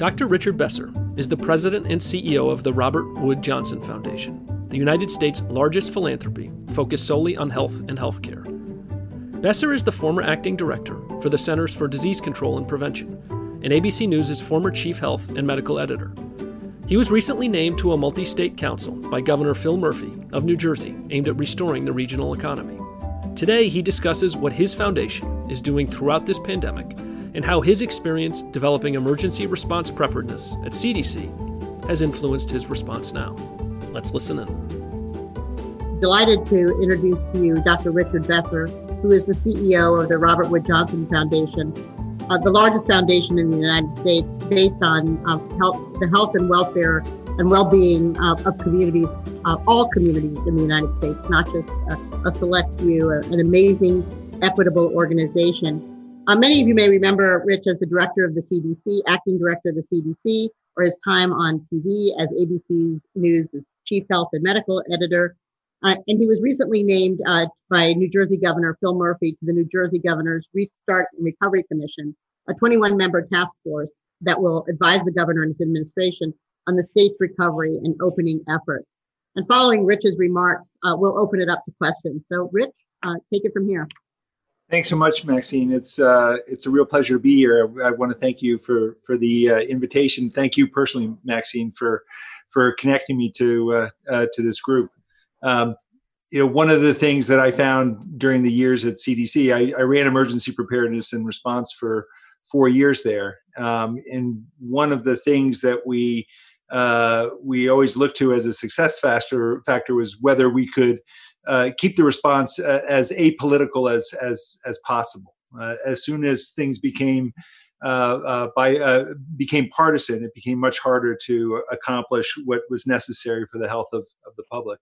Dr. Richard Besser is the president and CEO of the Robert Wood Johnson Foundation, the United States' largest philanthropy focused solely on health and healthcare. Besser is the former acting director for the Centers for Disease Control and Prevention, and ABC News' former chief health and medical editor. He was recently named to a multi state council by Governor Phil Murphy of New Jersey aimed at restoring the regional economy. Today, he discusses what his foundation is doing throughout this pandemic and how his experience developing emergency response preparedness at CDC has influenced his response now. Let's listen in. Delighted to introduce to you Dr. Richard Besser, who is the CEO of the Robert Wood Johnson Foundation, uh, the largest foundation in the United States based on uh, health, the health and welfare and well-being uh, of communities, uh, all communities in the United States, not just a select few, an amazing, equitable organization. Uh, many of you may remember Rich as the director of the CDC, acting director of the CDC, or his time on TV as ABC's News' chief health and medical editor. Uh, and he was recently named uh, by New Jersey Governor Phil Murphy to the New Jersey Governor's Restart and Recovery Commission, a 21 member task force that will advise the governor and his administration on the state's recovery and opening efforts. And following Rich's remarks, uh, we'll open it up to questions. So, Rich, uh, take it from here. Thanks so much, Maxine. It's uh, it's a real pleasure to be here. I, want to thank you for for the uh, invitation. Thank you personally, Maxine, for for connecting me to uh, uh to this group. Um, you know, one of the things that I found during the years at CDC, I, I ran emergency preparedness and response for four years there, um, and one of the things that we uh, we always looked to as a success factor factor was whether we could uh, keep the response uh, as apolitical as as as possible. Uh, as soon as things became uh, uh, by became partisan, it became much harder to accomplish what was necessary for the health of, of the public.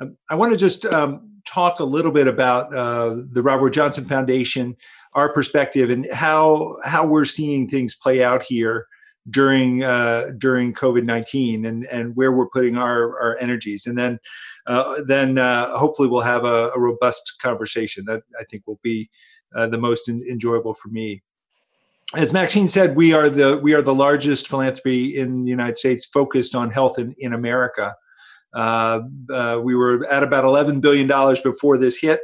Um, I want to just um, talk a little bit about the Robert Johnson Foundation, our perspective, and how how we're seeing things play out here during uh, during COVID nineteen and and where we're putting our our energies, and then uh, then uh, hopefully we'll have a, a, robust conversation that I think will be uh, the most in, enjoyable for me. As Maxine said, we are the we are the largest philanthropy in the United States focused on health in, in America. Uh, uh, we were at about eleven billion dollars before this hit.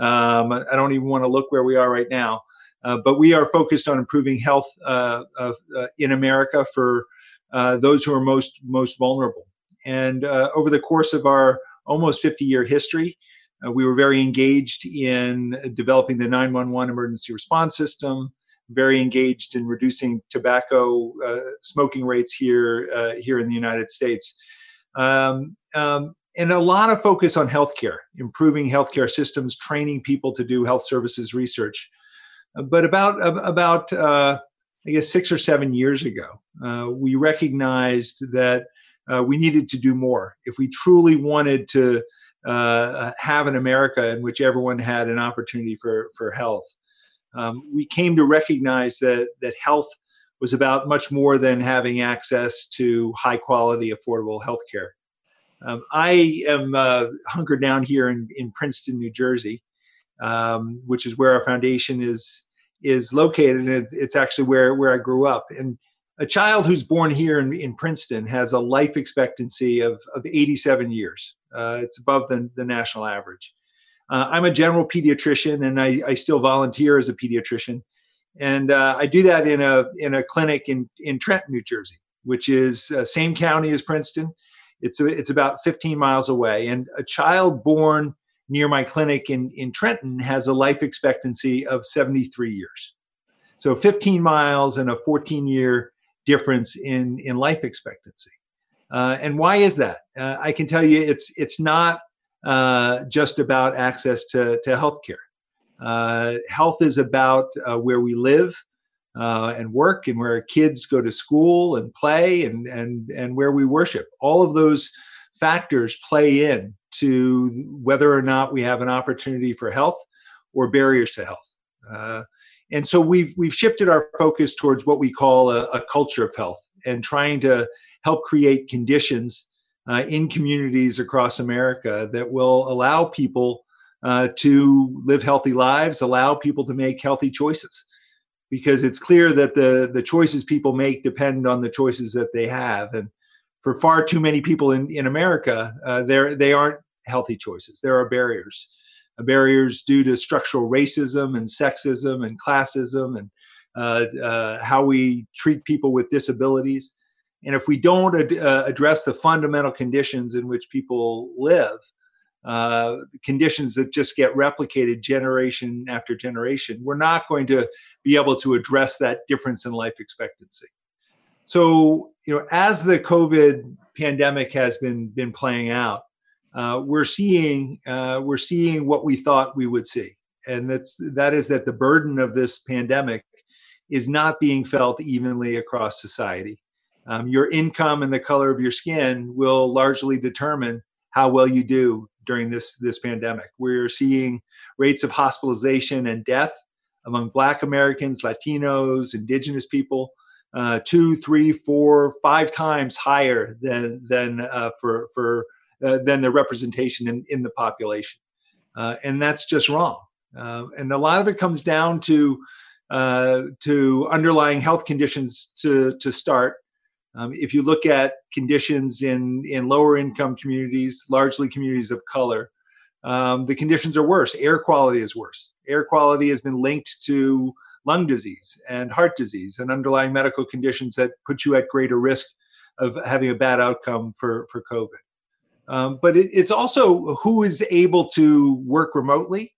Um, I don't even want to look where we are right now. But we are focused on improving health in America for those who are most most vulnerable. And over the course of our almost 50 year history, we were very engaged in developing the 911 emergency response system, very engaged in reducing tobacco uh, smoking rates here uh, here in the United States, um, um, and a lot of focus on healthcare, improving healthcare systems, training people to do health services research. But about about uh, I guess six or seven years ago, uh, we recognized that uh, we needed to do more if we truly wanted to uh, have an America in which everyone had an opportunity for for health. Um, we came to recognize that that health was about much more than having access to high quality, affordable health care. Um, I am uh, hunkered down here in, in Princeton, New Jersey, um, which is where our foundation is is located, and it's actually where where I grew up. And a child who's born here in, in Princeton has a life expectancy of of 87 years. Uh, it's above the, the national average. Uh, I'm a general pediatrician, and I, I, still volunteer as a pediatrician, and uh, I do that in a in a clinic in in Trenton, New Jersey, which is uh, same county as Princeton. It's a, it's about 15 miles away, and a child born near my clinic in, in Trenton has a life expectancy of 73 years. So 15 miles and a 14 year difference in, in life expectancy. Uh, and why is that? Uh, I can tell you it's, it's not uh, just about access to, to healthcare. Uh, health is about uh, where we live uh, and work and where kids go to school and play and, and, and where we worship. All of those factors play in to whether or not we have an opportunity for health or barriers to health. And so we've we've shifted our focus towards what we call a, a culture of health and trying to help create conditions uh, in communities across America that will allow people uh, to live healthy lives, allow people to make healthy choices. because it's clear that the the choices people make depend on the choices that they have and for far too many people in, in America, uh, they aren't healthy choices. There are barriers, barriers due to structural racism and sexism and classism and uh, uh, how we treat people with disabilities. And if we don't ad- uh, address the fundamental conditions in which people live, uh, conditions that just get replicated generation after generation, we're not going to be able to address that difference in life expectancy. So, you know, as the COVID pandemic has been been playing out, uh, we're seeing uh, we're seeing what we thought we would see, and that's that is that the burden of this pandemic is not being felt evenly across society. Um, your income and the color of your skin will largely determine how well you do during this this pandemic. We're seeing rates of hospitalization and death among Black Americans, Latinos, Indigenous people uh, two, three, four, five times higher than than uh, for for uh, than the representation in, in the population, uh, and that's just wrong. Uh, and a lot of it comes down to uh, to underlying health conditions to to start. Um, if you look at conditions in in lower income communities, largely communities of color, um, the conditions are worse. Air quality is worse. Air quality has been linked to lung disease and heart disease and underlying medical conditions that put you at greater risk of having a bad outcome for, for COVID. Um, but it, it's also who is able to work remotely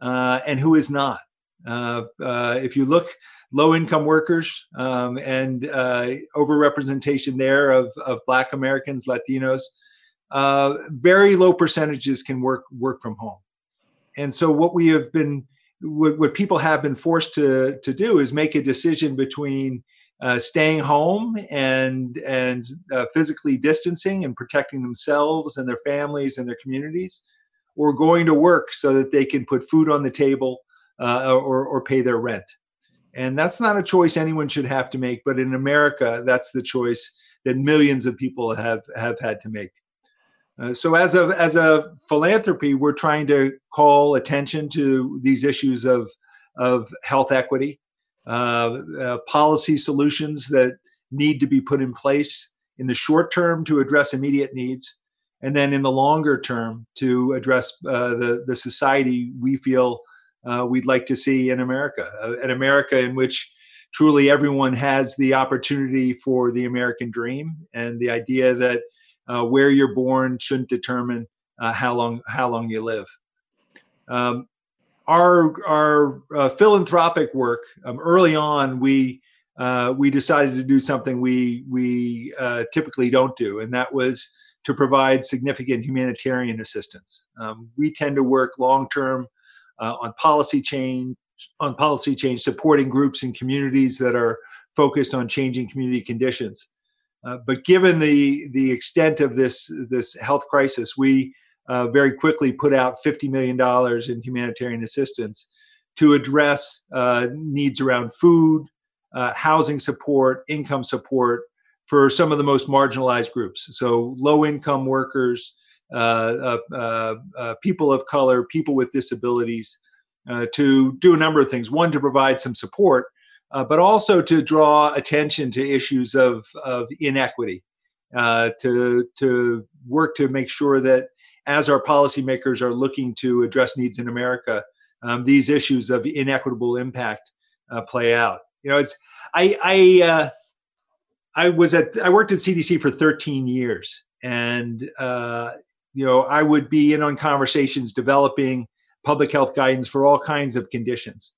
uh, and who is not. Uh, uh, if you look, low income workers um, and uh, overrepresentation there of, of Black Americans, Latinos, uh, very low percentages can work work from home. And so what we have been what, what people have been forced to to do is make a decision between uh, staying home and and uh, physically distancing and protecting themselves and their families and their communities, or going to work so that they can put food on the table uh, or or pay their rent. And that's not a choice anyone should have to make, but in America, that's the choice that millions of people have have had to make. Uh, so as a as a philanthropy, we're trying to call attention to these issues of of health equity, policy solutions that need to be put in place in the short term to address immediate needs, and then in the longer term to address uh, the the society we feel uh, we'd like to see in America, an America in which truly everyone has the opportunity for the American dream and the idea that uh, where you're born shouldn't determine uh, how long how long you live. Um, our our uh, philanthropic work um, early on we uh, we decided to do something we we uh, typically don't do, and that was to provide significant humanitarian assistance. Um, we tend to work long term uh, on policy change on policy change, supporting groups and communities that are focused on changing community conditions. Uh, but given the the extent of this this health crisis, we uh, very quickly put out fifty million dollars in humanitarian assistance to address uh, needs around food, uh, housing support, income support for some of the most marginalized groups. So low income workers, uh, people of color, people with disabilities, to do a number of things. One to provide some support uh, but also to draw attention to issues of, of inequity, uh, to, to work to make sure that as our policymakers are looking to address needs in America, um, these issues of inequitable impact uh, play out. You know, it's I I uh, I was at I worked at CDC for 13 years, and uh, you know I would be in on conversations developing public health guidance for all kinds of conditions.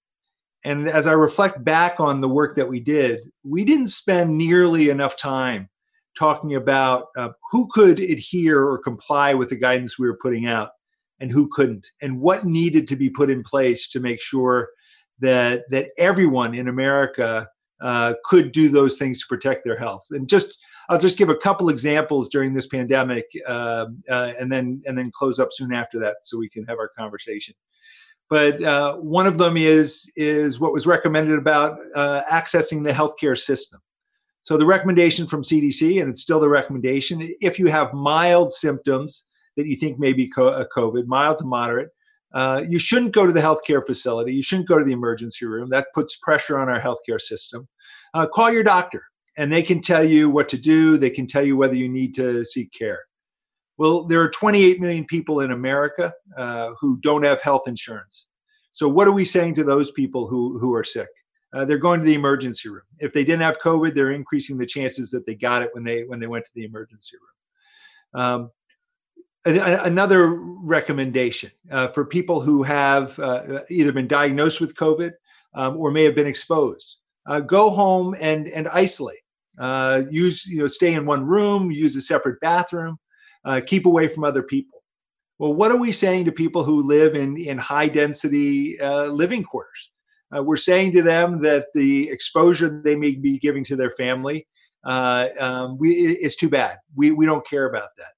And as I reflect back on the work that we did, we didn't spend nearly enough time talking about uh, who could adhere or comply with the guidance we were putting out and who couldn't, and what needed to be put in place to make sure that that everyone in America uh, could do those things to protect their health. And just I'll just give a couple examples during this pandemic, uh, uh, and then and then close up soon after that, so we can have our conversation but uh, one of them is is what was recommended about uh, accessing the healthcare system. So the recommendation from CDC, and it's still the recommendation, if you have mild symptoms that you think may be uh, COVID, mild to moderate, uh, you shouldn't go to the healthcare facility. You shouldn't go to the emergency room. That puts pressure on our healthcare system. Uh, call your doctor, and they can tell you what to do. They can tell you whether you need to seek care. Well, there are 28 million people in America uh, who don't have health insurance. So, what are we saying to those people who, who are sick? Uh, they're going to the emergency room. If they didn't have COVID, they're increasing the chances that they got it when they when they went to the emergency room. Um, another recommendation uh, for people who have uh, either been diagnosed with COVID um, or may have been exposed: uh, go home and and isolate. Uh, use you know stay in one room. Use a separate bathroom. Uh, keep away from other people. Well, what are we saying to people who live in in high density living quarters? We're saying to them that the exposure they may be giving to their family um, we, is too bad. We we don't care about that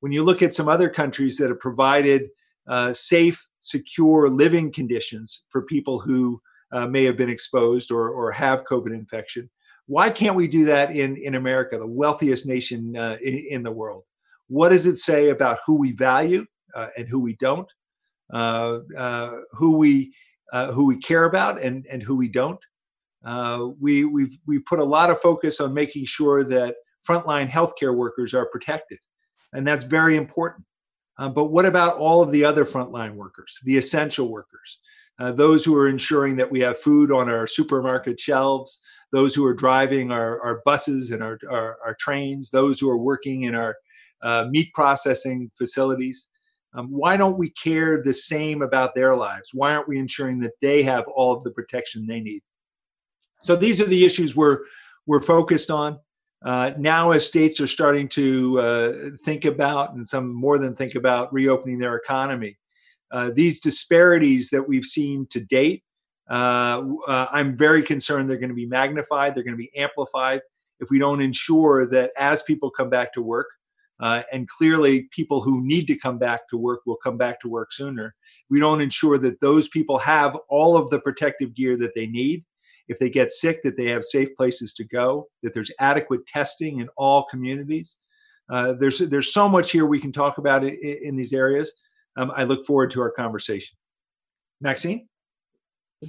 when you look at some other countries that have provided uh, safe, secure living conditions for people who uh, may have been exposed or, or have COVID infection, why can't we do that in, in America, the wealthiest nation uh, in, in, the world? What does it say about who we value uh, and who we don't, uh, uh, who we who we care about and, and who we don't? we we've we put a lot of focus on making sure that frontline healthcare workers are protected and that's very important. Uh, but what about all of the other frontline workers, the essential workers, uh, those who are ensuring that we have food on our supermarket shelves, those who are driving our, our buses and our, our, our trains, those who are working in our uh, meat processing facilities? Um, why don't we care the same about their lives? Why aren't we ensuring that they have all of the protection they need? So these are the issues we're we're focused on. Uh, now, as states are starting to uh, think about, and some more than think about, reopening their economy, uh, these disparities that we've seen to date, uh, uh, I'm very concerned they're going to be magnified, they're going to be amplified if we don't ensure that as people come back to work, uh, and clearly people who need to come back to work will come back to work sooner, we don't ensure that those people have all of the protective gear that they need if they get sick, that they have safe places to go, that there's adequate testing in all communities. Uh, there's there's so much here we can talk about in, in these areas. Um, I look forward to our conversation. Maxine.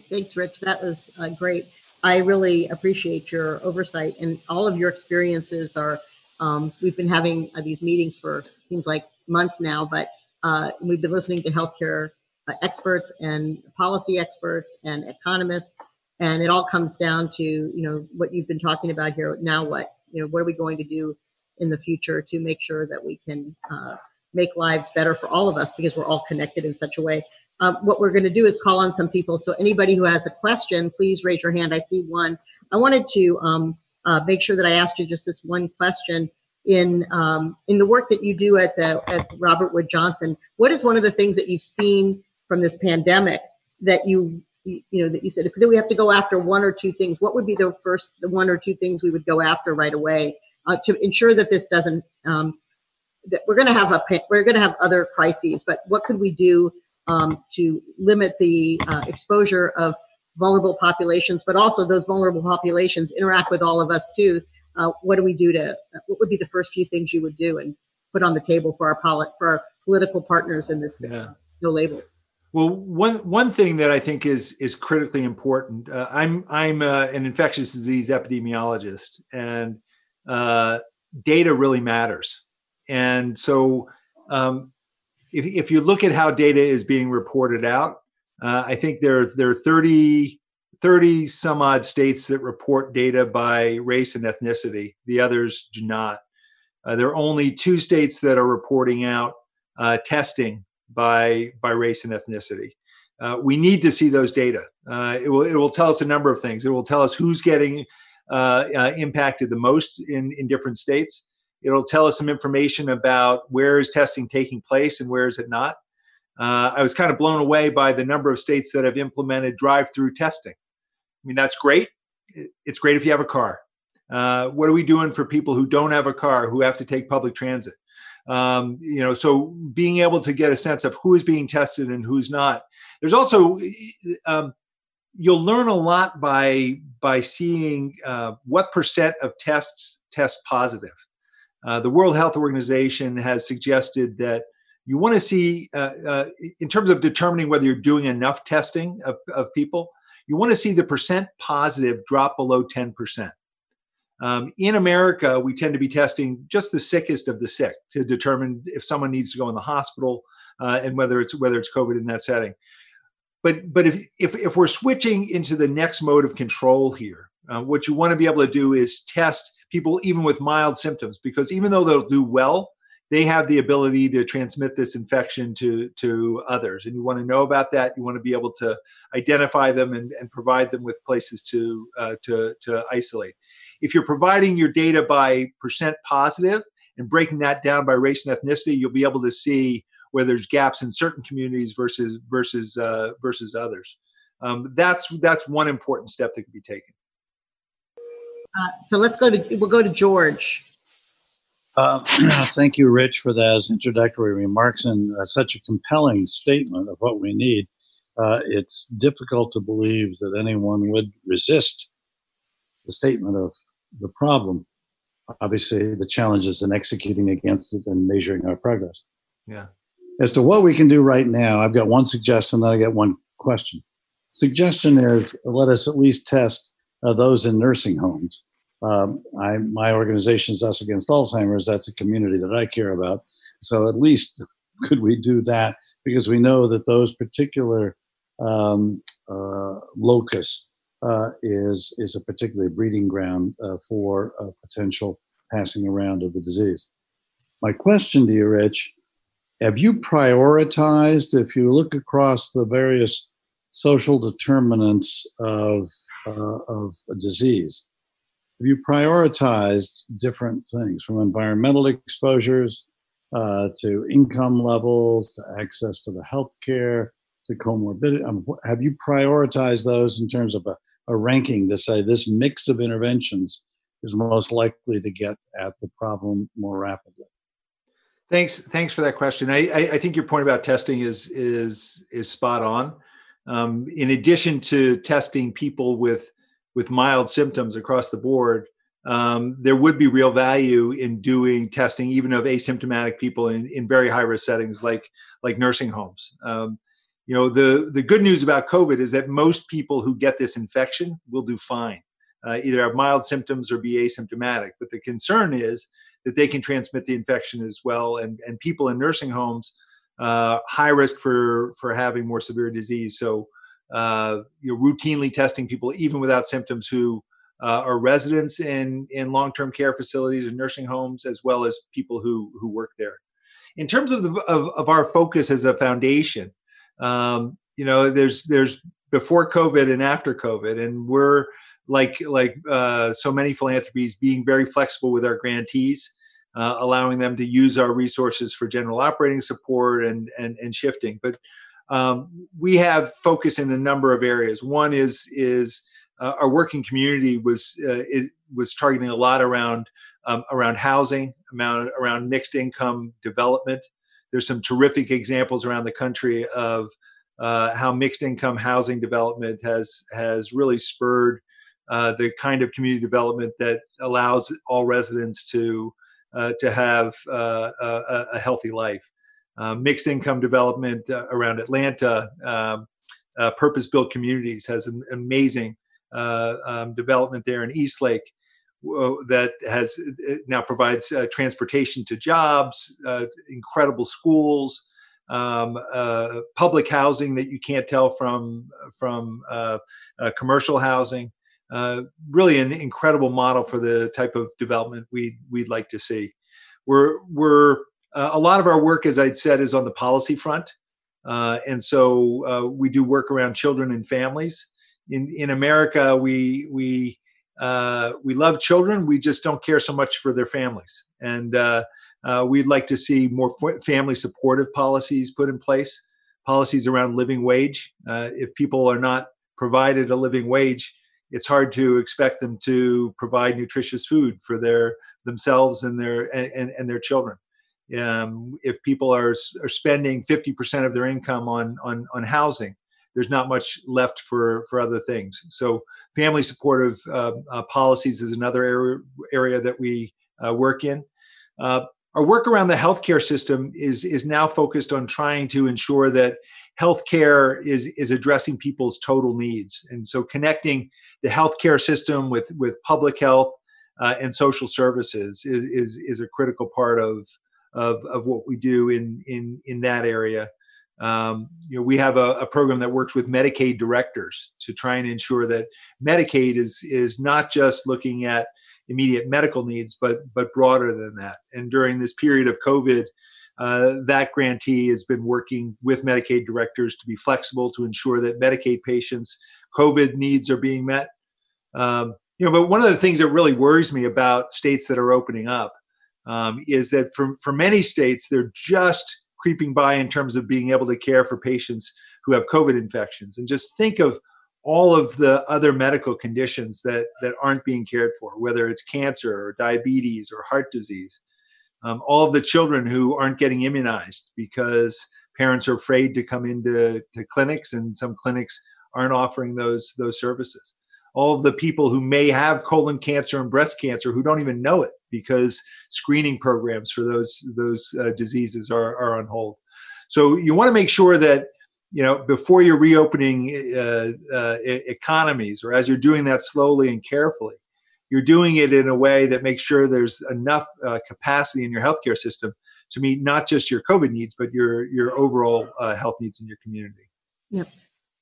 Thanks, Rich. That was uh, great. I really appreciate your oversight and all of your experiences. Are um, we've been having uh, these meetings for seems like months now, but uh, we've been listening to healthcare uh, experts and policy experts and economists. And it all comes down to you know what you've been talking about here. Now what you know what are we going to do in the future to make sure that we can uh, make lives better for all of us because we're all connected in such a way? Um, what we're going to do is call on some people. So anybody who has a question please raise your hand. I see one. I wanted to um, uh, make sure that i asked you just this one question. In um, in the work that you do at the at robert wood johnson what is one of the things that you've seen from this pandemic that you you, know that you said if we have to go after one or two things what would be the first the one or two things we would go after right away uh, to ensure that this doesn't um, that we're going to have a we're going to have other crises but what could we do um, to limit the uh, exposure of vulnerable populations but also those vulnerable populations interact with all of us too uh, what do we do to what would be the first few things you would do and put on the table for our polit- for our political partners in this yeah. no label well, one one thing that I think is is critically important. Uh, I'm I'm uh, an infectious disease epidemiologist, and uh, data really matters. And so, um, if if you look at how data is being reported out, uh, I think there there are 30, 30 some odd states that report data by race and ethnicity. The others do not. Uh, there are only two states that are reporting out uh, testing by by race and ethnicity. Uh, we need to see those data. Uh, it will it will tell us a number of things. It will tell us who's getting uh, impacted the most in in different states. It'll tell us some information about where is testing taking place and where is it not. Uh, I was kind of blown away by the number of states that have implemented drive-through testing. I mean, that's great. It's great if you have a car. Uh, what are we doing for people who don't have a car, who have to take public transit? Um, you know, so being able to get a sense of who is being tested and who's not. There's also um, you'll learn a lot by by seeing uh, what percent of tests test positive. Uh, the World Health Organization has suggested that you want to see, uh, uh, in terms of determining whether you're doing enough testing of, of people, you want to see the percent positive drop below 10%. Um, in America, we tend to be testing just the sickest of the sick to determine if someone needs to go in the hospital uh, and whether it's whether it's COVID in that setting. But but if if, if we're switching into the next mode of control here, uh, what you want to be able to do is test people even with mild symptoms because even though they'll do well, they have the ability to transmit this infection to to others. And you want to know about that you want to be able to identify them and, and provide them with places to uh, to to isolate. If you're providing your data by percent positive and breaking that down by race and ethnicity you'll be able to see where there's gaps in certain communities versus versus uh, versus others. Um, that's that's one important step that can be taken. Uh, so let's go to we'll go to george uh, thank you, Rich, for those introductory remarks and uh, such a compelling statement of what we need. Uh, it's difficult to believe that anyone would resist the statement of the problem. Obviously, the challenge is in executing against it and measuring our progress. Yeah. As to what we can do right now, I've got one suggestion, then I got one question. Suggestion is let us at least test uh, those in nursing homes um, I, my organization is Us Against Alzheimer's. That's a community that I care about. So at least could we do that because we know that those particular um, uh, locus uh, is is a particular breeding ground uh, for potential passing around of the disease. My question to you, Rich, have you prioritized, if you look across the various social determinants of, uh, of a disease, you prioritized different things from environmental exposures uh, to income levels to access to the healthcare to comorbidity? Um, have you prioritized those in terms of a, a ranking to say this mix of interventions is most likely to get at the problem more rapidly? Thanks. Thanks for that question. I, I, I think your point about testing is is is spot on. Um, in addition to testing people with with mild symptoms across the board, um, there would be real value in doing testing even of asymptomatic people in, in very high risk settings like like nursing homes. Um, you know, the the good news about COVID is that most people who get this infection will do fine, uh, either have mild symptoms or be asymptomatic. But the concern is that they can transmit the infection as well, and and people in nursing homes uh, high risk for for having more severe disease. So uh, you know, routinely testing people even without symptoms who uh, are residents in in long-term care facilities and nursing homes, as well as people who who work there. In terms of the, of, of our focus as a foundation, um, you know, there's there's before COVID and after COVID, and we're like like uh, so many philanthropies being very flexible with our grantees. Uh, allowing them to use our resources for general operating support and and, and shifting. But um, we have focus in a number of areas. One is is uh, our working community was uh, was targeting a lot around um, around housing, around around mixed income development. There's some terrific examples around the country of uh, how mixed income housing development has has really spurred uh, the kind of community development that allows all residents to uh, to have uh, a, a healthy life. Uh, mixed income development uh, around Atlanta, um, uh, purpose built communities has an amazing uh, um, development there in Eastlake that has now provides transportation to jobs, incredible schools. Um, uh, public housing that you can't tell from from uh, uh, commercial housing. really, an incredible model for the type of development we we'd like to see. We're we're uh, a lot of our work, as I'd said, is on the policy front. Uh, and so uh, we do work around children and families. In, in America, we, we, uh, we love children, we just don't care so much for their families. And uh, uh, we'd like to see more family supportive policies put in place, policies around living wage. if people are not provided a living wage, it's hard to expect them to provide nutritious food for their themselves and their and, and their children um, if people are, are spending 50% of their income on, on, on housing, there's not much left for, for other things. So, family supportive uh, uh, policies is another area, area that we uh, work in. Uh, our work around the healthcare system is is now focused on trying to ensure that healthcare is is addressing people's total needs, and so connecting the healthcare system with with public health uh, and social services is, is is a critical part of of of what we do in in in that area. Um, you know, we have a, a, program that works with Medicaid directors to try and ensure that Medicaid is is not just looking at immediate medical needs, but but broader than that. And during this period of COVID, uh, that grantee has been working with Medicaid directors to be flexible to ensure that Medicaid patients' COVID needs are being met. Um, you know, but one of the things that really worries me about states that are opening up um, is that for, for many states, they're just creeping by in terms of being able to care for patients who have COVID infections. And just think of all of the other medical conditions that that aren't being cared for, whether it's cancer or diabetes or heart disease. Um, all of the children who aren't getting immunized because parents are afraid to come into to clinics, and some clinics aren't offering those those services. All of the people who may have colon cancer and breast cancer who don't even know it because screening programs for those those uh, diseases are, are on hold. So you want to make sure that you know before you're reopening uh, uh, economies or as you're doing that slowly and carefully you're doing it in a way that makes sure there's enough uh, capacity in your healthcare system to meet not just your covid needs but your your overall uh, health needs in your community yep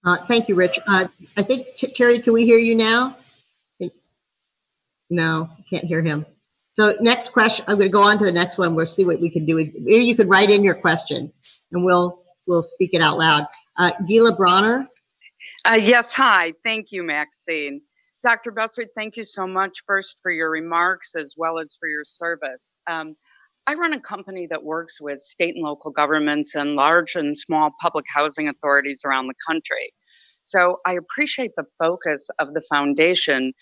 uh, thank you rich uh, i think terry can we hear you now no can't hear him so next question i'm going to go on to the next one we'll see what we can do you could write in your question and we'll we'll speak it out loud. Uh, Gila Bronner. Uh, yes, hi. Thank you, Maxine. Dr. Besser, thank you so much first for your remarks as well as for your service. Um, I run a company that works with state and local governments and large and small public housing authorities around the country. So I appreciate the focus of the foundation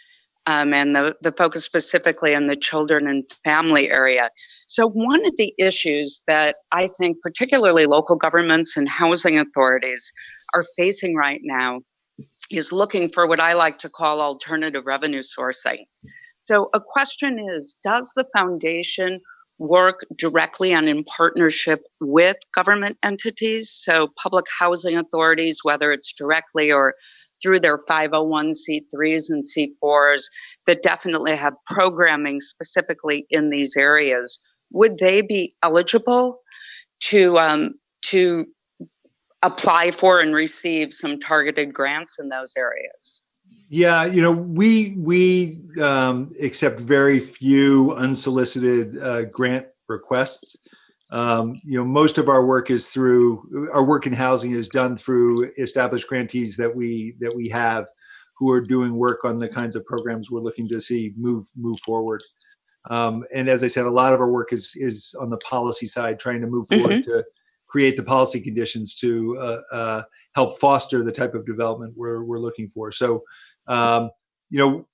um, and the, the focus specifically on the children and family area. So, one of the issues that I think particularly local governments and housing authorities are facing right now is looking for what I like to call alternative revenue sourcing. So, a question is Does the foundation work directly and in partnership with government entities? So, public housing authorities, whether it's directly or through their 501c3s and C4s that definitely have programming specifically in these areas, would they be eligible to um, to apply for and receive some targeted grants in those areas? Yeah, you know, we we um, accept very few unsolicited uh, grant requests. Um, you know most of our work is through our work in housing is done through established grantees that we that we have who are doing work on the kinds of programs we're looking to see move move forward. Um, and as i said a lot of our work is is on the policy side trying to move forward mm-hmm. to create the policy conditions to uh, uh, help foster the type of development we're, we're looking for. So um, you know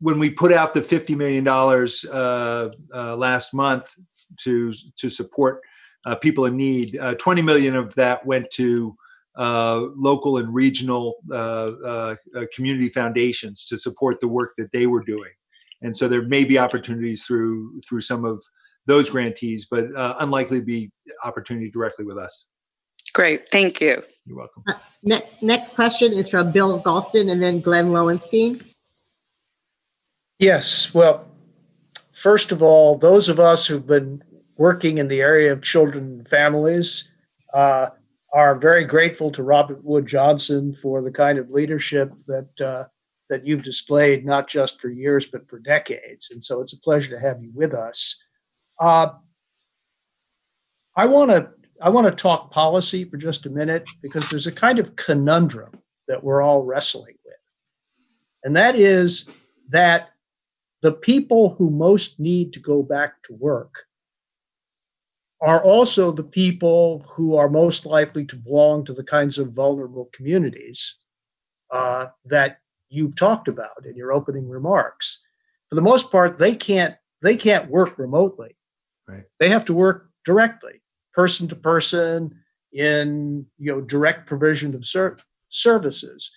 when we put out the $50 million uh, uh, last month to, to support uh, people in need, uh, 20 million of that went to uh, local and regional uh, community foundations to support the work that they were doing. And so there may be opportunities through through some of those grantees, but unlikely to be opportunity directly with us. Great, thank you. You're welcome. Ne- next question is from Bill Galston and then Glenn Lowenstein. Yes. Well, first of all, those of us who've been working in the area of children and families uh, are very grateful to Robert Wood Johnson for the kind of leadership that uh, that you've displayed, not just for years but for decades. And so it's a pleasure to have you with us. Uh, I want to I want to talk policy for just a minute because there's a kind of conundrum that we're all wrestling with, and that is that the people who most need to go back to work are also the people who are most likely to belong to the kinds of vulnerable communities uh, that you've talked about in your opening remarks. For the most part, they can't they can't work remotely. Right. They have to work directly, person to person, in you know direct provision of ser- services.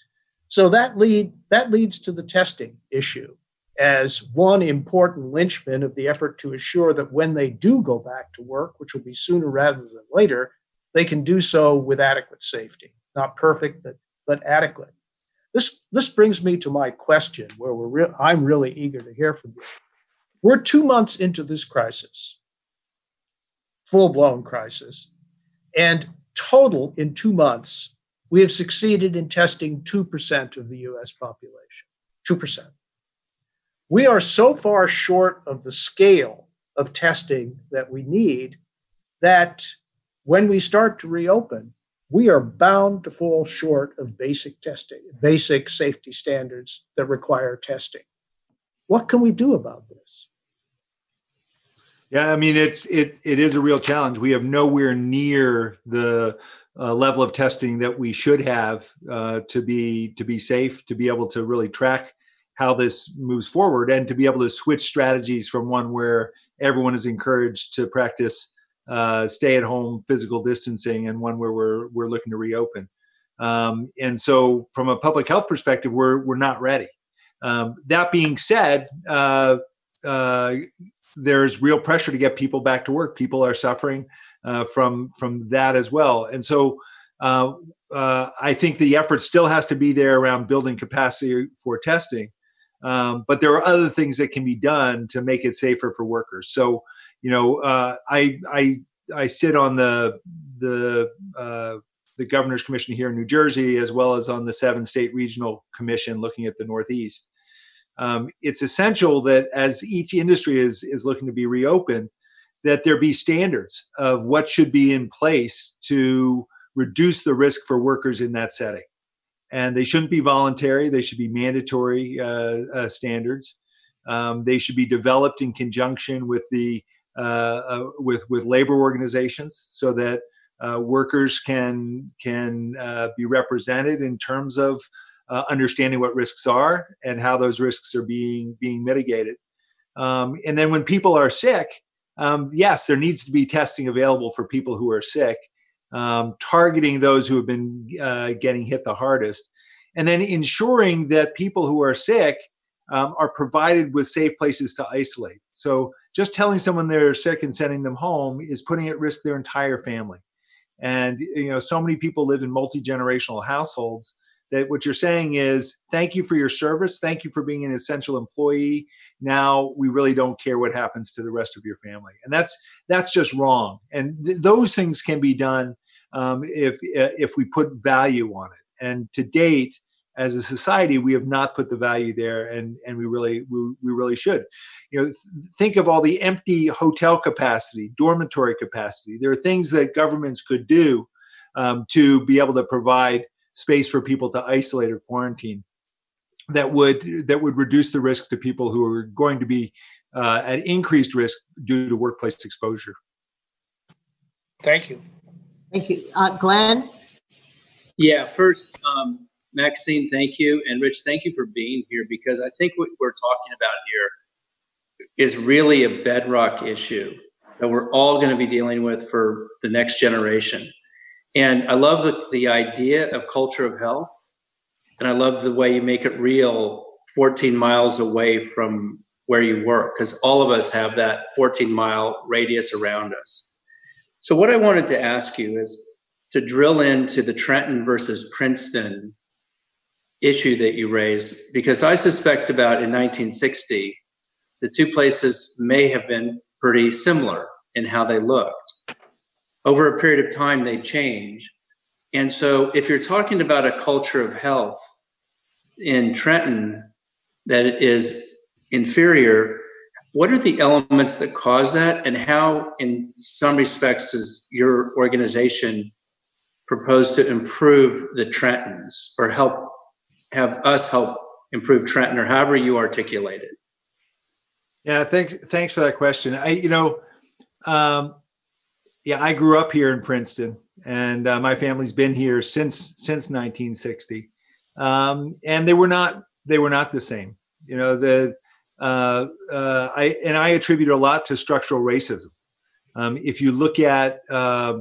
So that lead that leads to the testing issue as one important linchpin of the effort to assure that when they do go back to work, which will be sooner rather than later, they can do so with adequate safety. Not perfect, but, but adequate. This, this brings me to my question, where we're re- I'm really eager to hear from you. We're two months into this crisis, full blown crisis, and total in two months, we have succeeded in testing 2% of the US population. 2%. We are so far short of the scale of testing that we need that when we start to reopen, we are bound to fall short of basic testing, basic safety standards that require testing. What can we do about this? Yeah, I mean it's it it is a real challenge. We have nowhere near the uh, level of testing that we should have uh, to be to be safe, to be able to really track how this moves forward and to be able to switch strategies from one where everyone is encouraged to practice uh, stay at home physical distancing and one where we're we're looking to reopen um, and so from a public health perspective we're we're not ready um, that being said uh, uh, there's real pressure to get people back to work people are suffering uh, from from that as well and so uh, uh, I think the effort still has to be there around building capacity for testing. Um, but there are other things that can be done to make it safer for workers. So, you know, uh, I I I sit on the the uh, the governor's commission here in New Jersey, as well as on the seven state regional commission looking at the Northeast. Um, it's essential that as each industry is is looking to be reopened, that there be standards of what should be in place to reduce the risk for workers in that setting and they shouldn't be voluntary. They should be mandatory uh, uh, standards. Um, they should be developed in conjunction with the uh, uh with with labor organizations, so that uh, workers can can uh, be represented in terms of understanding what risks are and how those risks are being being mitigated. Um, and then when people are sick, um, yes, there needs to be testing available for people who are sick um, targeting those who have been uh, getting hit the hardest, and then ensuring that people who are sick um, are provided with safe places to isolate. So just telling someone they're sick and sending them home is putting at risk their entire family. And you know, so many people live in multi generational households that what you're saying is thank you for your service thank you for being an essential employee now we really don't care what happens to the rest of your family and that's that's just wrong and th- those things can be done um, if if we put value on it. And to date, as a society, we have not put the value there, and and we really we, we really should. You know, th- think of all the empty hotel capacity, dormitory capacity. There are things that governments could do um, to be able to provide space for people to isolate or quarantine that would that would reduce the risk to people who are going to be uh, at increased risk due to workplace exposure. Thank you. Thank you. Uh, Glenn? Yeah, first, um, Maxine, thank you. And Rich, thank you for being here because I think what we're talking about here is really a bedrock issue that we're all going to be dealing with for the next generation. And I love the, the idea of culture of health. And I love the way you make it real 14 miles away from where you work, because all of us have that 14 mile radius around us. So, what I wanted to ask you is to drill into the Trenton versus Princeton issue that you raised, because I suspect about in 1960, the two places may have been pretty similar in how they looked. Over a period of time, they change. And so, if you're talking about a culture of health in Trenton that is inferior, what are the elements that cause that? And how in some respects does your organization propose to improve the trentons or help have us help improve trenton or however you articulate it? Yeah thanks thanks for that question. I you know um, yeah i grew up here in princeton and uh, my family's been here since since 1960 um, and they were not they were not the same you know the uh, uh, I, and I attribute a lot to structural racism. Um, if you look at uh,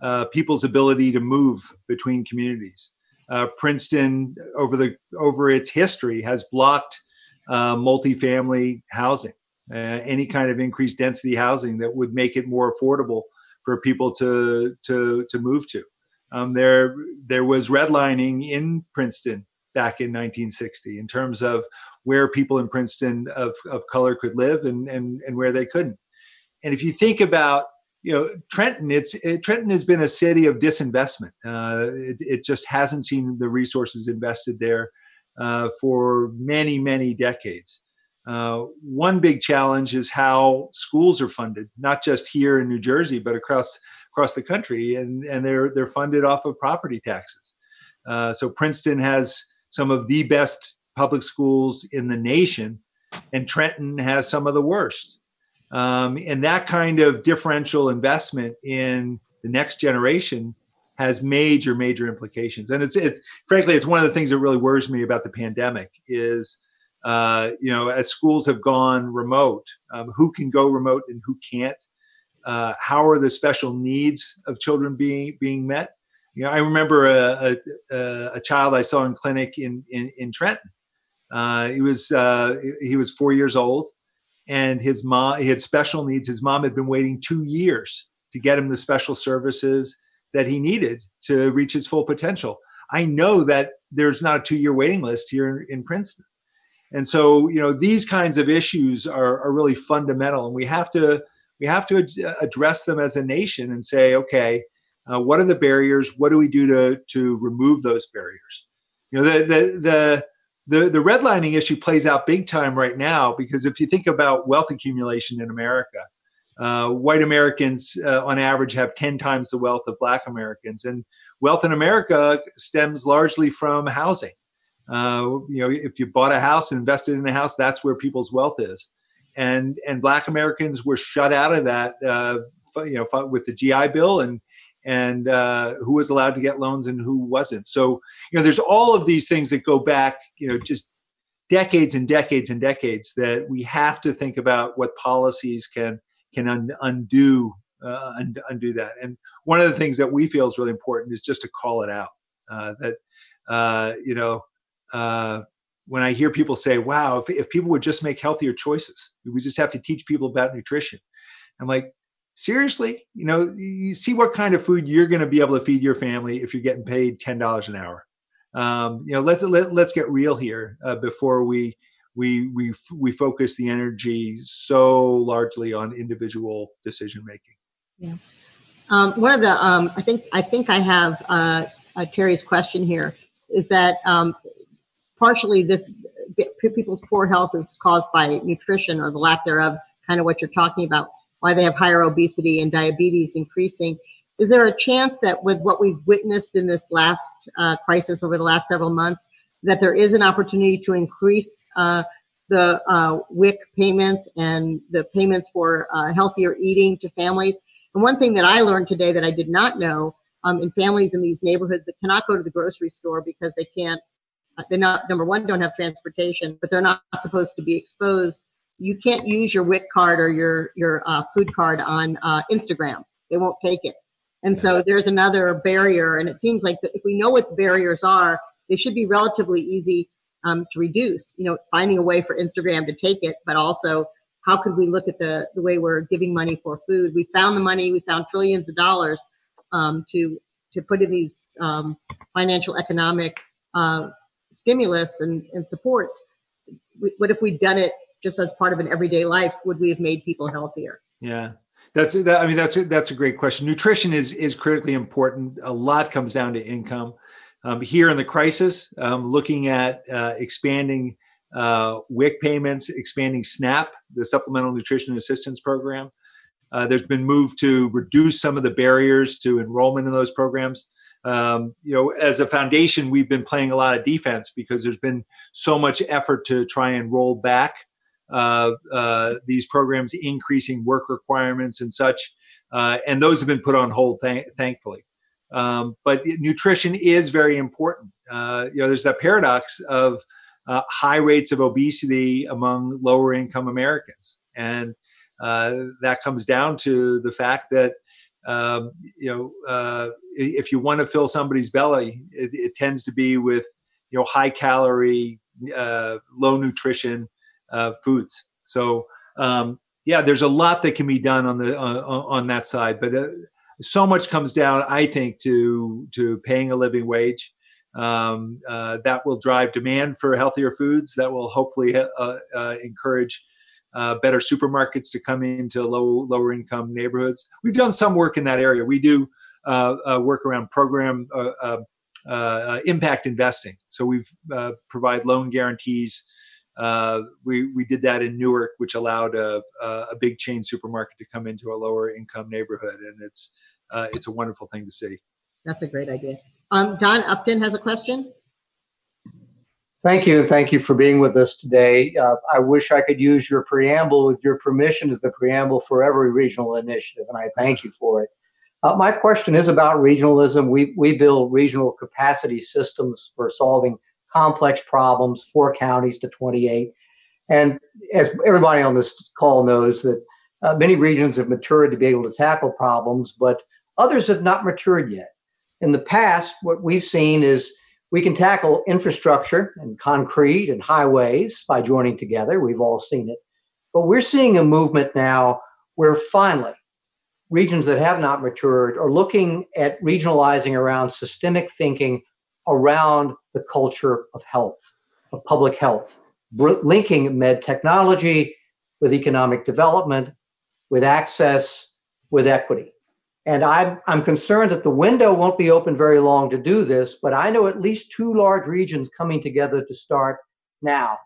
uh people's ability to move between communities, uh, Princeton over the over its history has blocked multifamily housing, any kind of increased density housing that would make it more affordable for people to to to move to. Um, there there was redlining in Princeton back in 1960 in terms of where people in Princeton of, of color could live and, and, and where they couldn't. And if you think about, you know, Trenton, it's it, Trenton has been a city of disinvestment. Uh, it, it, just hasn't seen the resources invested there uh, for many, many decades. Uh, one big challenge is how schools are funded, not just here in New Jersey, but across across the country, and and they're they're funded off of property taxes. Uh, so Princeton has some of the best public schools in the nation, and Trenton has some of the worst. Um, and that kind of differential investment in the next generation has major, major implications. And it's, it's frankly, it's one of the things that really worries me about the pandemic is, uh, you know, as schools have gone remote, um, who can go remote and who can't? Uh, how are the special needs of children being being met? You know, I remember a, a, a child I saw in clinic in in, in Trenton. Uh, he was uh, he was four years old, and his mom he had special needs. His mom had been waiting two years to get him the special services that he needed to reach his full potential. I know that there's not a two year waiting list here in, in Princeton. And so, you know, these kinds of issues are, are really fundamental, and we have to we have to ad- address them as a nation and say, okay, uh, what are the barriers? What do we do to to remove those barriers? You know, the the the the, the redlining issue plays out big time right now because if you think about wealth accumulation in America, uh, white Americans uh, on average have 10 times the wealth of black Americans. And wealth in America stems largely from housing. Uh, you know, if you bought a house and invested in a house, that's where people's wealth is. And, and black Americans were shut out of that, uh, you know, with the GI Bill and, and uh, who was allowed to get loans and who wasn't. So, you know, there's all of these things that go back, you know, just decades and decades and decades that we have to think about what policies can can un- undo uh, undo that. And one of the things that we feel is really important is just to call it out. Uh, that uh, you know, uh, when I hear people say, "Wow, if, if people would just make healthier choices, we just have to teach people about nutrition," I'm like, seriously? You know you see what kind of food you're going to be able to feed your family if you're getting paid $10 an hour. Um, you know let's let, let's get real here uh, before we we we we focus the energy so largely on individual decision making. Yeah. Um, one of the um, i think i think i have uh, uh, terry's question here is that um, partially this people's poor health is caused by nutrition or the lack thereof kind of what you're talking about why they have higher obesity and diabetes increasing. Is there a chance that with what we've witnessed in this last uh, crisis over the last several months, that there is an opportunity to increase uh, the uh, WIC payments and the payments for uh, healthier eating to families? And one thing that I learned today that I did not know um, in families in these neighborhoods that cannot go to the grocery store because they can't, uh, they not number one don't have transportation, but they're not supposed to be exposed you can't use your WIC card or your your uh, food card on uh, Instacart. They won't take it. And so there's another barrier. And it seems like if we know what the barriers are, they should be relatively easy um, to reduce. You know, finding a way for Instacart to take it, but also how could we look at the the way we're giving money for food? We found the money. We found trillions of dollars um, to to put in these um, financial economic uh, stimulus and, and supports. what if we'd done it just as part of an everyday life would we have made people healthier yeah that's that, i mean that's a, that's a great question nutrition is is critically important a lot comes down to income um, here in the crisis um, looking at uh, expanding uh, WIC payments, expanding SNAP, the Supplemental Nutrition Assistance Program. Uh, there's been moved to reduce some of the barriers to enrollment in those programs. Um, you know, as a foundation, we've been playing a lot of defense because there's been so much effort to try and roll back uh, uh, these programs increasing work requirements and such. Uh, and those have been put on hold, th- thankfully. Um, but nutrition is very important. Uh, you know, there's that paradox of uh, high rates of obesity among lower income Americans, and uh, that comes down to the fact that um, you know if you want to fill somebody's belly, it, it, tends to be with you know high calorie, low nutrition uh, foods. So um, yeah, there's a lot that can be done on the uh, on that side, but uh, so much comes down, I think, to to paying a living wage. Um, uh, that will drive demand for healthier foods. That will hopefully uh, uh, encourage uh, better supermarkets to come into low lower income neighborhoods. We've done some work in that area. We do work around program impact investing. So we've provide loan guarantees uh, we we did that in Newark, which allowed a, a big chain supermarket to come into a lower income neighborhood, and it's uh, it's a wonderful thing to see. That's a great idea. Um, Don Upton has a question. Thank you. and Thank you for being with us today. Uh, I wish I could use your preamble with your permission as the preamble for every regional initiative, and I thank you for it. Uh, my question is about regionalism. We, we build regional capacity systems for solving complex problems, four counties to 28. And as everybody on this call knows, that uh, many regions have matured to be able to tackle problems, but others have not matured yet. In the past, what we've seen is we can tackle infrastructure and concrete and highways by joining together. We've all seen it. But we're seeing a movement now where finally regions that have not matured are looking at regionalizing around systemic thinking around the culture of health, of public health, linking med technology with economic development, with access, with equity. And I'm, I'm concerned that the window won't be open very long to do this, but I know at least two large regions coming together to start now.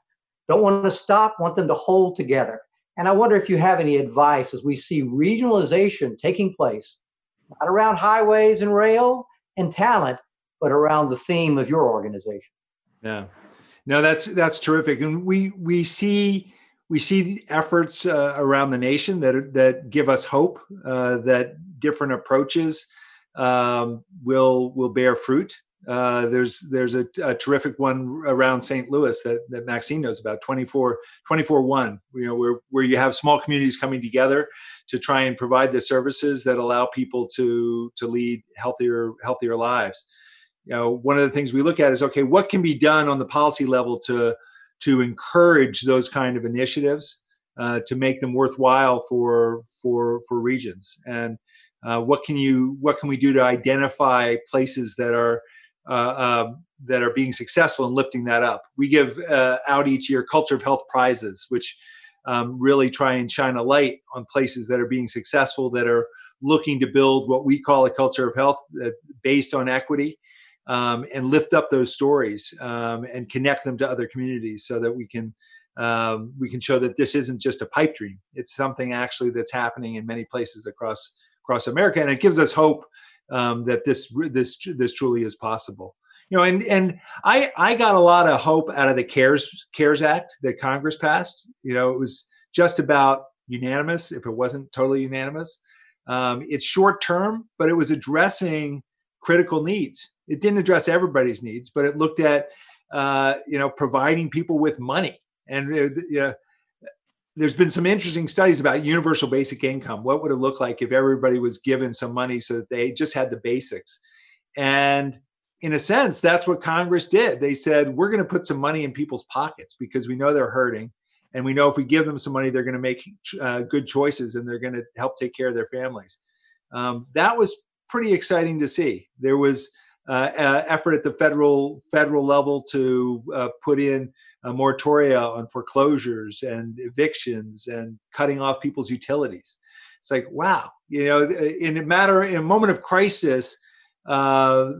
Don't want to stop, want them to hold together. And I wonder if you have any advice as we see regionalization taking place, not around highways and rail and talent, but around the theme of your organization. Yeah, no, that's that's terrific, and we we see we see efforts uh, around the nation that that give us hope uh, that different approaches um, will will bear fruit. Uh, there's there's a, a, terrific one around St. Louis that, that Maxine knows about 24 24 1 you know where where you have small communities coming together to try and provide the services that allow people to to lead healthier healthier lives you know one of the things we look at is okay what can be done on the policy level to to encourage those kind of initiatives uh, to make them worthwhile for for for regions and uh, what can you what can we do to identify places that are uh, um, that are being successful in lifting that up we give uh, out each year culture of health prizes which um, really try and shine a light on places that are being successful that are looking to build what we call a culture of health uh, based on equity um, and lift up those stories um, and connect them to other communities so that we can um, we can show that this isn't just a pipe dream. It's something actually that's happening in many places across across America, and it gives us hope um, that this this this truly is possible. You know, and and I I got a lot of hope out of the CARES CARES Act that Congress passed. You know, it was just about unanimous, if it wasn't totally unanimous. Um, it's short term, but it was addressing critical needs it didn't address everybody's needs, but it looked at uh, you know providing people with money. And uh, you know, there's been some interesting studies about universal basic income. What would it look like if everybody was given some money so that they just had the basics? And in a sense, that's what Congress did. They said, we're going to put some money in people's pockets because we know they're hurting. And we know if we give them some money, they're going to make uh, good choices and they're going to help take care of their families. Um, that was pretty exciting to see. There was uh, effort at the federal federal level to uh, put in a moratoria on foreclosures and evictions and cutting off people's utilities. It's like wow, you know, in a matter in a moment of crisis, uh,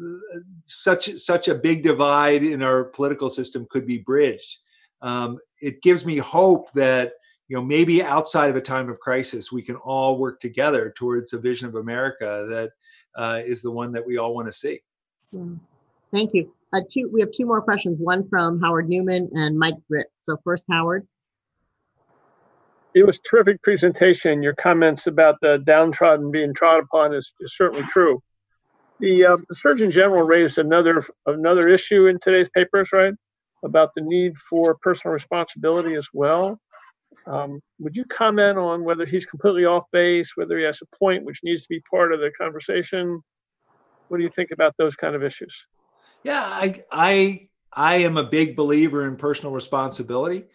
such such a big divide in our political system could be bridged. Um, it gives me hope that you know maybe outside of a time of crisis, we can all work together towards a vision of America that uh, is the one that we all want to see. Yeah. Thank you. Uh, two, we have two more questions, one from Howard Newman and Mike Britt. So first, Howard. It was terrific presentation. Your comments about the downtrodden being trod upon is, is certainly true. The, uh, the Surgeon General raised another another issue in today's papers, right, about the need for personal responsibility as well. Um, would you comment on whether he's completely off base, whether he has a point which needs to be part of the conversation? What do you think about those kind of issues? Yeah, I I I am a big believer in personal responsibility.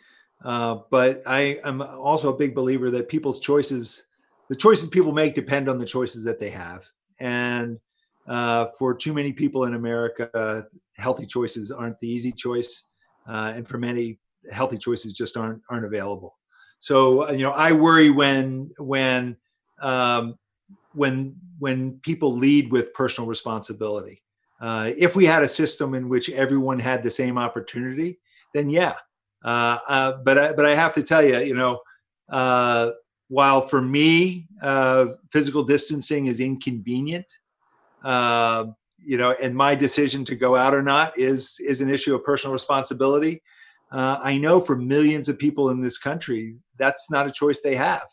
Uh, but I am also a big believer that people's choices, the choices people make, depend on the choices that they have. And uh, for too many people in America, healthy choices aren't the easy choice, uh, and for many, healthy choices just aren't aren't available. So you know, I worry when when um, when when people lead with personal responsibility. Uh, if we had a system in which everyone had the same opportunity, then yeah. Uh, uh, but I, but I have to tell you, you know, uh, while for me uh, physical distancing is inconvenient, uh, you know, and my decision to go out or not is is an issue of personal responsibility. I know for millions of people in this country, that's not a choice they have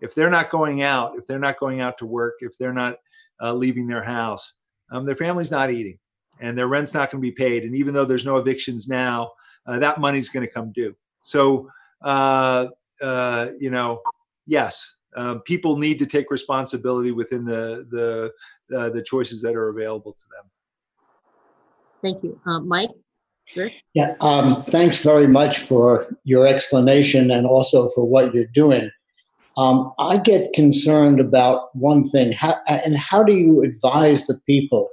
if they're not going out, if they're not going out to work, if they're not leaving their house, um, their family's not eating and their rent's not going to be paid. And even though there's no evictions now, uh, that money's going to come due. So, uh, uh you know, yes, um, people need to take responsibility within the the uh, the choices that are available to them. Thank you, uh, Mike. Yeah, um, thanks very much for your explanation and also for what you're doing. Um, I get concerned about one thing, how, and how do you advise the people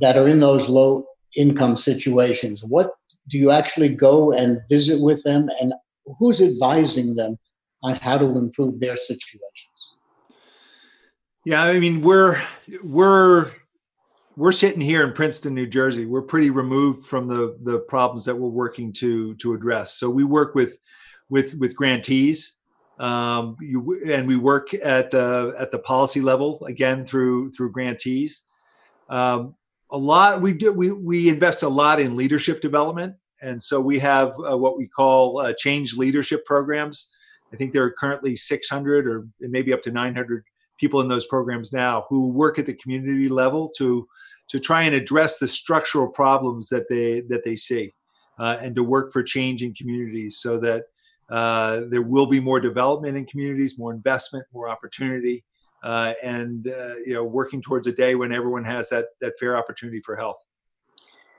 that are in those low income situations? What do you actually go and visit with them, and who's advising them on how to improve their situations? Yeah, I mean we're we're we're sitting here in Princeton, New Jersey. We're pretty removed from the the problems that we're working to to address. So we work with with with grantees um, you, and we work at uh, at the policy level again through through grantees. Um, a lot we do we we invest a lot in leadership development, and so we have uh, what we call uh, change leadership programs. I think there are currently 600 or maybe up to 900 people in those programs now who work at the community level to to try and address the structural problems that they that they see, uh, and to work for change in communities so that uh, there will be more development in communities, more investment, more opportunity, uh, and uh, you know, working towards a day when everyone has that that fair opportunity for health.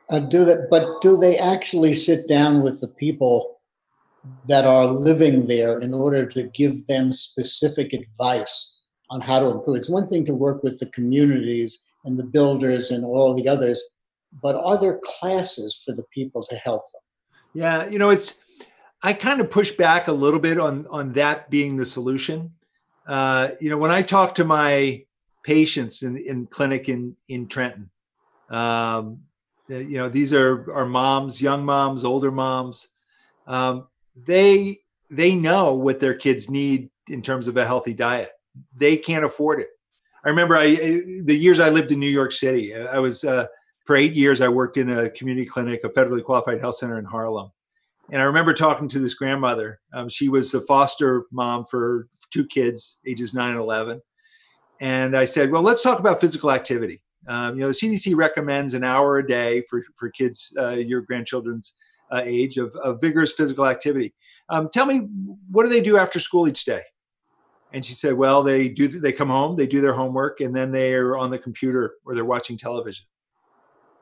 Uh, do that, but do they actually sit down with the people that are living there in order to give them specific advice on how to improve? It's one thing to work with the communities and the builders and all the others, but are there classes for the people to help them? Yeah, you know, it's I kind of push back a little bit on on that being the solution. Uh, you know, when I talk to my patients in in clinic in in Trenton, um, uh, you know, these are are moms, young moms, older moms. Um, they they know what their kids need in terms of a healthy diet. They can't afford it. I remember I the years I lived in New York City. I was uh, for eight years. I worked in a community clinic, a federally qualified health center in Harlem, and I remember talking to this grandmother. Um, she was a foster mom for two kids, ages nine and 11. And I said, well, let's talk about physical activity. Um, you know, the CDC recommends an hour a day for, for kids, uh, your grandchildren's uh, age of, of, vigorous physical activity. Um, tell me, what do they do after school each day? And she said, well, they do, they come home, they do their homework, and then they're on the computer or they're watching television.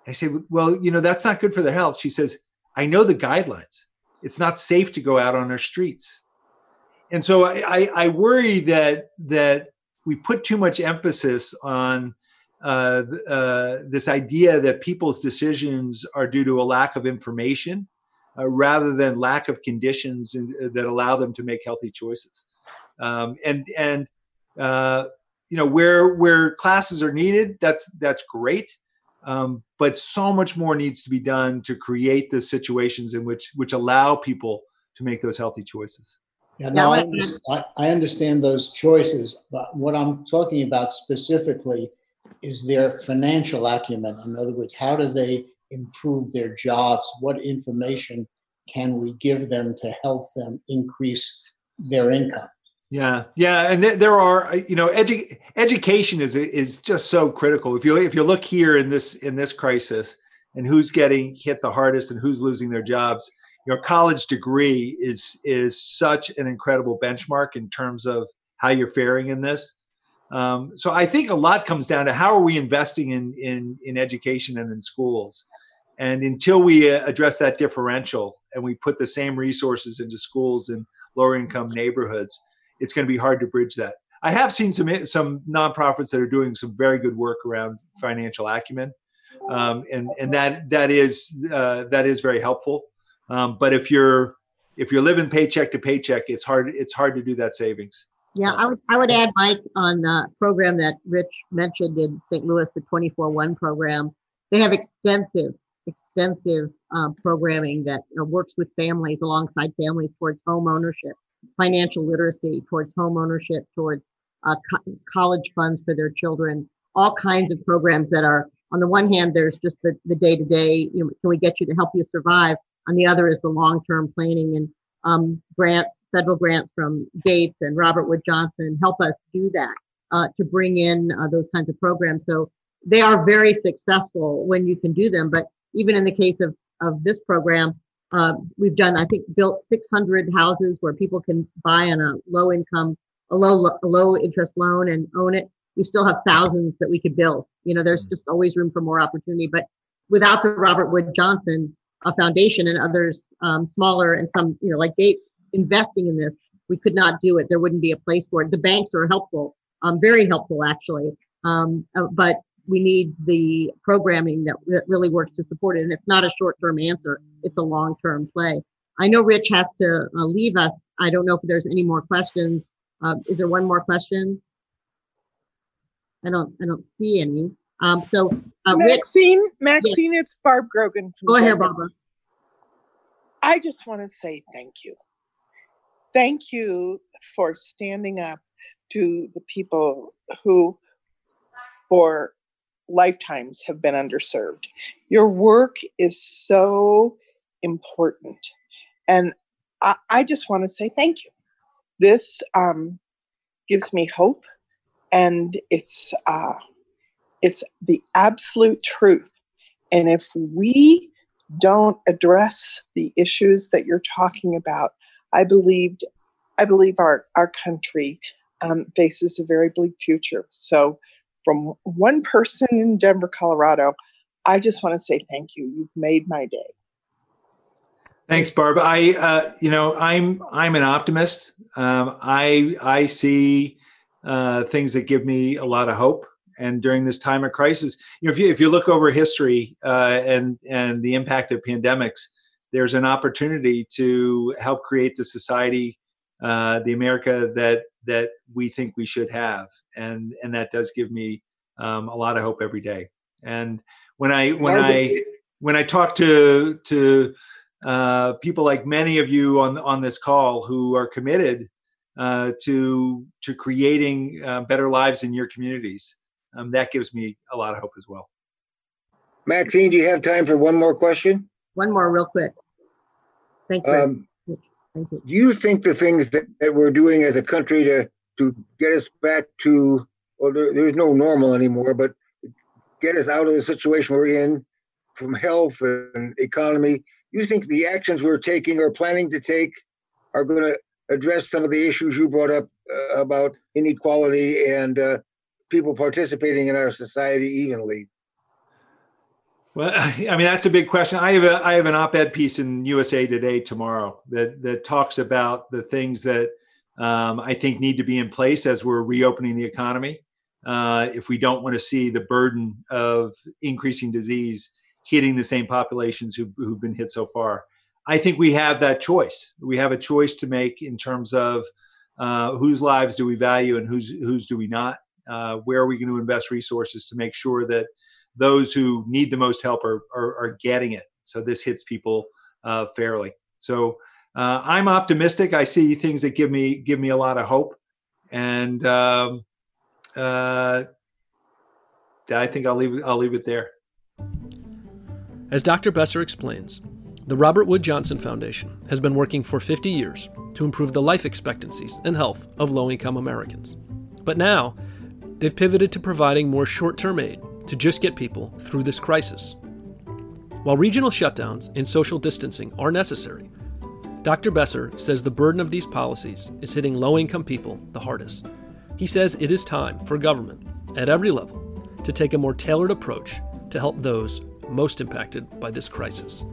I said, well, you know, that's not good for their health. She says, I know the guidelines it's not safe to go out on our streets. And so I, I, worry that that we put too much emphasis on uh, uh, this idea that people's decisions are due to a lack of information uh, rather than lack of conditions in, that allow them to make healthy choices. Um, and and uh, you know where where classes are needed, that's that's great. Um, but so much more needs to be done to create the situations in which which allow people to make those healthy choices. Yeah, no, I, understand, I understand those choices, but what I'm talking about specifically is their financial acumen. In other words, how do they improve their jobs? What information can we give them to help them increase their income? Yeah, yeah, and th- there are you know edu- education is is just so critical. If you if you look here in this in this crisis and who's getting hit the hardest and who's losing their jobs, your college degree is is such an incredible benchmark in terms of how you're faring in this. Um, so I think a lot comes down to how are we investing in in in education and in schools. And until we uh, address that differential and we put the same resources into schools in lower income neighborhoods, it's going to be hard to bridge that. I have seen some some nonprofits that are doing some very good work around financial acumen, um, and and that that is uh, that is very helpful. Um, but if you're if you're living paycheck to paycheck, it's hard it's hard to do that savings. Yeah, I would I would add Mike on the program that Rich mentioned in St. Louis, the 24-1 program. They have extensive extensive um, programming that know, works with families alongside families towards home ownership, financial literacy, towards home ownership, towards uh, co- college funds for their children, all kinds of programs that are, on the one hand, there's just the, the day-to-day, you know, can we get you to help you survive? On the other is the long-term planning and um, grants, federal grants from Gates and Robert Wood Johnson help us do that uh, to bring in uh, those kinds of programs. So they are very successful when you can do them. But even in the case of, of this program, uh, we've done, I think, built 600 houses where people can buy on a low income, a low, a low interest loan and own it. We still have thousands that we could build. You know, there's mm. just always room for more opportunity. But without the Robert Wood Johnson uh, Foundation and others um, smaller and some, you know, like Gates investing in this, we could not do it. There wouldn't be a place for it. The banks are helpful, um, very helpful actually. Um, uh, but we need the programming that, that really works to support it. And it's not a short term answer, it's a long term play. I know Rich has to uh, leave us. I don't know if there's any more questions. Uh, is there one more question? I don't. I don't see any. Um, so, uh, Maxine, Rich, Maxine, it's Barb Grogan. Go ahead, Barbara. I just want to say thank you. Thank you for standing up to the people who, for lifetimes have been underserved. Your work is so important. And I, I just want to say thank you. This um, gives me hope, and it's uh, it's the absolute truth. And if we don't address the issues that you're talking about, I believed I believe our our country um, faces a very bleak future. So from one person in Denver, Colorado. I just want to say thank you. You've made my day. Thanks, Barb. I, uh, you know, I'm I'm an optimist. Um, I I see uh, things that give me a lot of hope. And during this time of crisis, you know, if you if you look over history uh, and and the impact of pandemics, there's an opportunity to help create the society, uh, the America that that we think we should have, and and that does give me um, a lot of hope every day. And when I when I when I talk to to uh, people like many of you on on this call who are committed uh, to to creating uh, better lives in your communities, um, that gives me a lot of hope as well. Maxine, do you have time for one more question? One more, real quick. Thank you. Um, Thank you. Do you think the things that, that we're doing as a country to to get us back to well, there, there's no normal anymore, but get us out of the situation we're in from health and economy. You think the actions we're taking or planning to take are going to address some of the issues you brought up uh, about inequality and uh, people participating in our society evenly? Well, I mean that's a big question. I have a I have an op-ed piece in USA Today tomorrow that that talks about the things that um, I think need to be in place as we're reopening the economy. Uh, if we don't want to see the burden of increasing disease hitting the same populations who've, who've been hit so far, I think we have that choice. We have a choice to make in terms of uh, whose lives do we value and whose whose do we not. Uh, where are we going to invest resources to make sure that those who need the most help are, are, are getting it. So this hits people uh, fairly. So uh, I'm optimistic. I see things that give me give me a lot of hope, and um, uh, I think I'll leave I'll leave it there. As Dr. Besser explains, the Robert Wood Johnson Foundation has been working for 50 years to improve the life expectancies and health of low income Americans. But now, they've pivoted to providing more short term aid to just get people through this crisis. While regional shutdowns and social distancing are necessary, Dr. Besser says the burden of these policies is hitting low income people the hardest. He says it is time for government, at every level, to take a more tailored approach to help those most impacted by this crisis.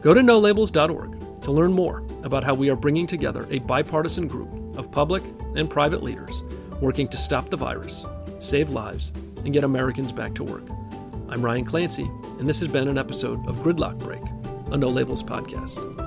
Go to nolabels.org to learn more about how we are bringing together a bipartisan group of public and private leaders working to stop the virus, save lives, and get Americans back to work. I'm Ryan Clancy, and this has been an episode of Gridlock Break, a No Labels podcast.